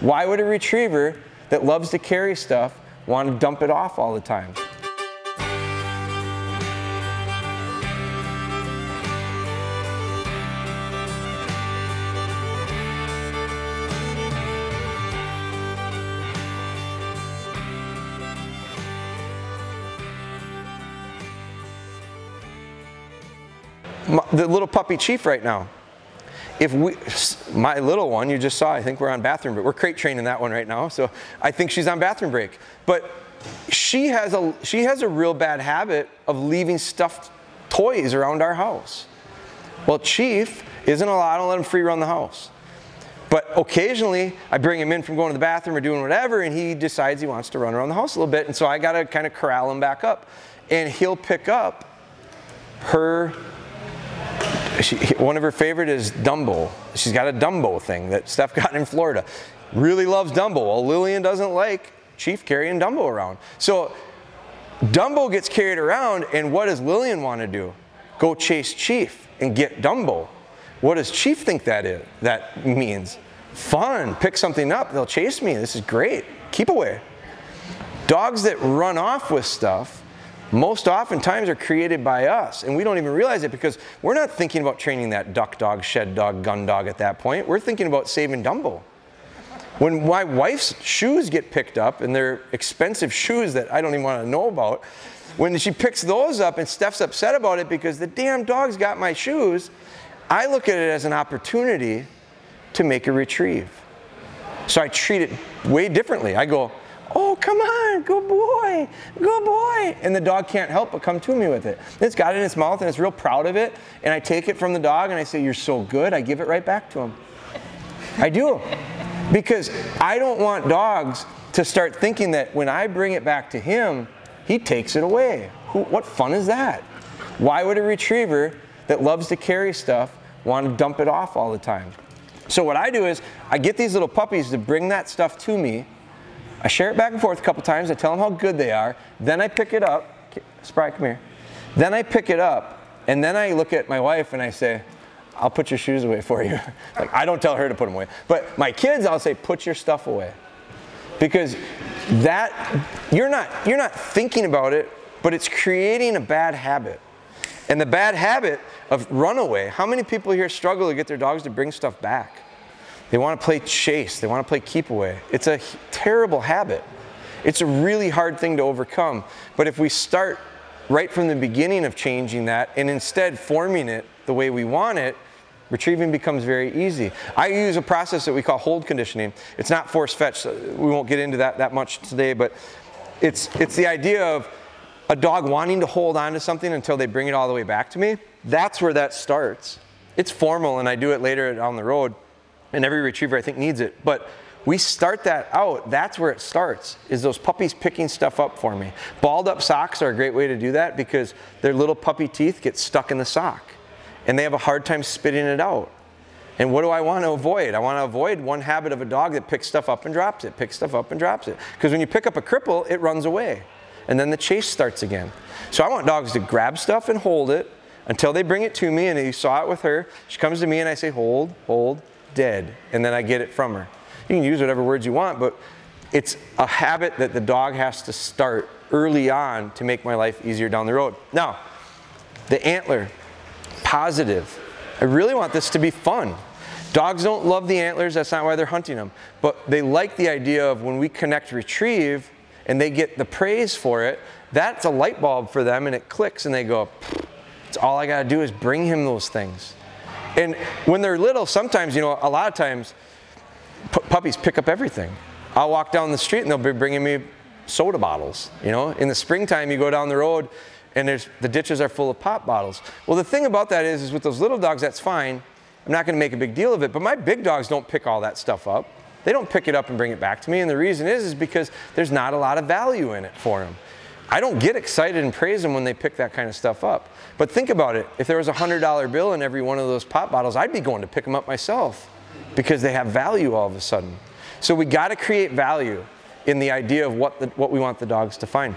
Why would a retriever that loves to carry stuff want to dump it off all the time? The little puppy chief right now. If we, my little one, you just saw, I think we're on bathroom break. We're crate training that one right now, so I think she's on bathroom break. But she has a, she has a real bad habit of leaving stuffed toys around our house. Well, Chief isn't allowed, I don't let him free run the house. But occasionally, I bring him in from going to the bathroom or doing whatever, and he decides he wants to run around the house a little bit, and so I gotta kind of corral him back up. And he'll pick up her she, one of her favorite is Dumbo. She's got a Dumbo thing that Steph got in Florida. Really loves Dumbo. Well, Lillian doesn't like Chief carrying Dumbo around. So Dumbo gets carried around, and what does Lillian want to do? Go chase Chief and get Dumbo. What does Chief think that is? That means fun. Pick something up. They'll chase me. This is great. Keep away. Dogs that run off with stuff most oftentimes are created by us and we don't even realize it because we're not thinking about training that duck dog shed dog gun dog at that point. We're thinking about saving dumbo. When my wife's shoes get picked up and they're expensive shoes that i don't even want to know about when she picks those up and steph's upset about it because the damn dog's got my shoes i look at it as an opportunity to make a retrieve. So i treat it way differently. I go Oh, come on, good boy, good boy. And the dog can't help but come to me with it. It's got it in its mouth and it's real proud of it. And I take it from the dog and I say, You're so good. I give it right back to him. I do. Because I don't want dogs to start thinking that when I bring it back to him, he takes it away. Who, what fun is that? Why would a retriever that loves to carry stuff want to dump it off all the time? So, what I do is I get these little puppies to bring that stuff to me I share it back and forth a couple times. I tell them how good they are. Then I pick it up. Spry, come here. Then I pick it up, and then I look at my wife and I say, I'll put your shoes away for you. like, I don't tell her to put them away. But my kids, I'll say, put your stuff away. Because that, you're not, you're not thinking about it, but it's creating a bad habit. And the bad habit of runaway, how many people here struggle to get their dogs to bring stuff back? They want to play chase, they want to play keep away. It's a terrible habit. It's a really hard thing to overcome. But if we start right from the beginning of changing that and instead forming it the way we want it, retrieving becomes very easy. I use a process that we call hold conditioning. It's not force fetch. So we won't get into that that much today, but it's it's the idea of a dog wanting to hold on to something until they bring it all the way back to me. That's where that starts. It's formal and I do it later down the road and every retriever I think needs it. But we start that out. That's where it starts. Is those puppies picking stuff up for me? Balled up socks are a great way to do that because their little puppy teeth get stuck in the sock, and they have a hard time spitting it out. And what do I want to avoid? I want to avoid one habit of a dog that picks stuff up and drops it, picks stuff up and drops it. Because when you pick up a cripple, it runs away. And then the chase starts again. So I want dogs to grab stuff and hold it until they bring it to me. And you saw it with her. She comes to me and I say, hold, hold, dead, and then I get it from her. You can use whatever words you want, but it's a habit that the dog has to start early on to make my life easier down the road. Now, the antler, positive. I really want this to be fun. Dogs don't love the antlers, that's not why they're hunting them. But they like the idea of when we connect retrieve and they get the praise for it, that's a light bulb for them and it clicks and they go, it's all I gotta do is bring him those things. And when they're little, sometimes, you know, a lot of times puppies pick up everything. I'll walk down the street and they'll be bringing me soda bottles. You know, in the springtime, you go down the road and there's, the ditches are full of pop bottles. Well, the thing about that is, is with those little dogs, that's fine. I'm not going to make a big deal of it, but my big dogs don't pick all that stuff up. They don't pick it up and bring it back to me, and the reason is, is because there's not a lot of value in it for them. I don't get excited and praise them when they pick that kind of stuff up. But think about it. If there was a $100 bill in every one of those pop bottles, I'd be going to pick them up myself because they have value all of a sudden. So we got to create value in the idea of what, the, what we want the dogs to find.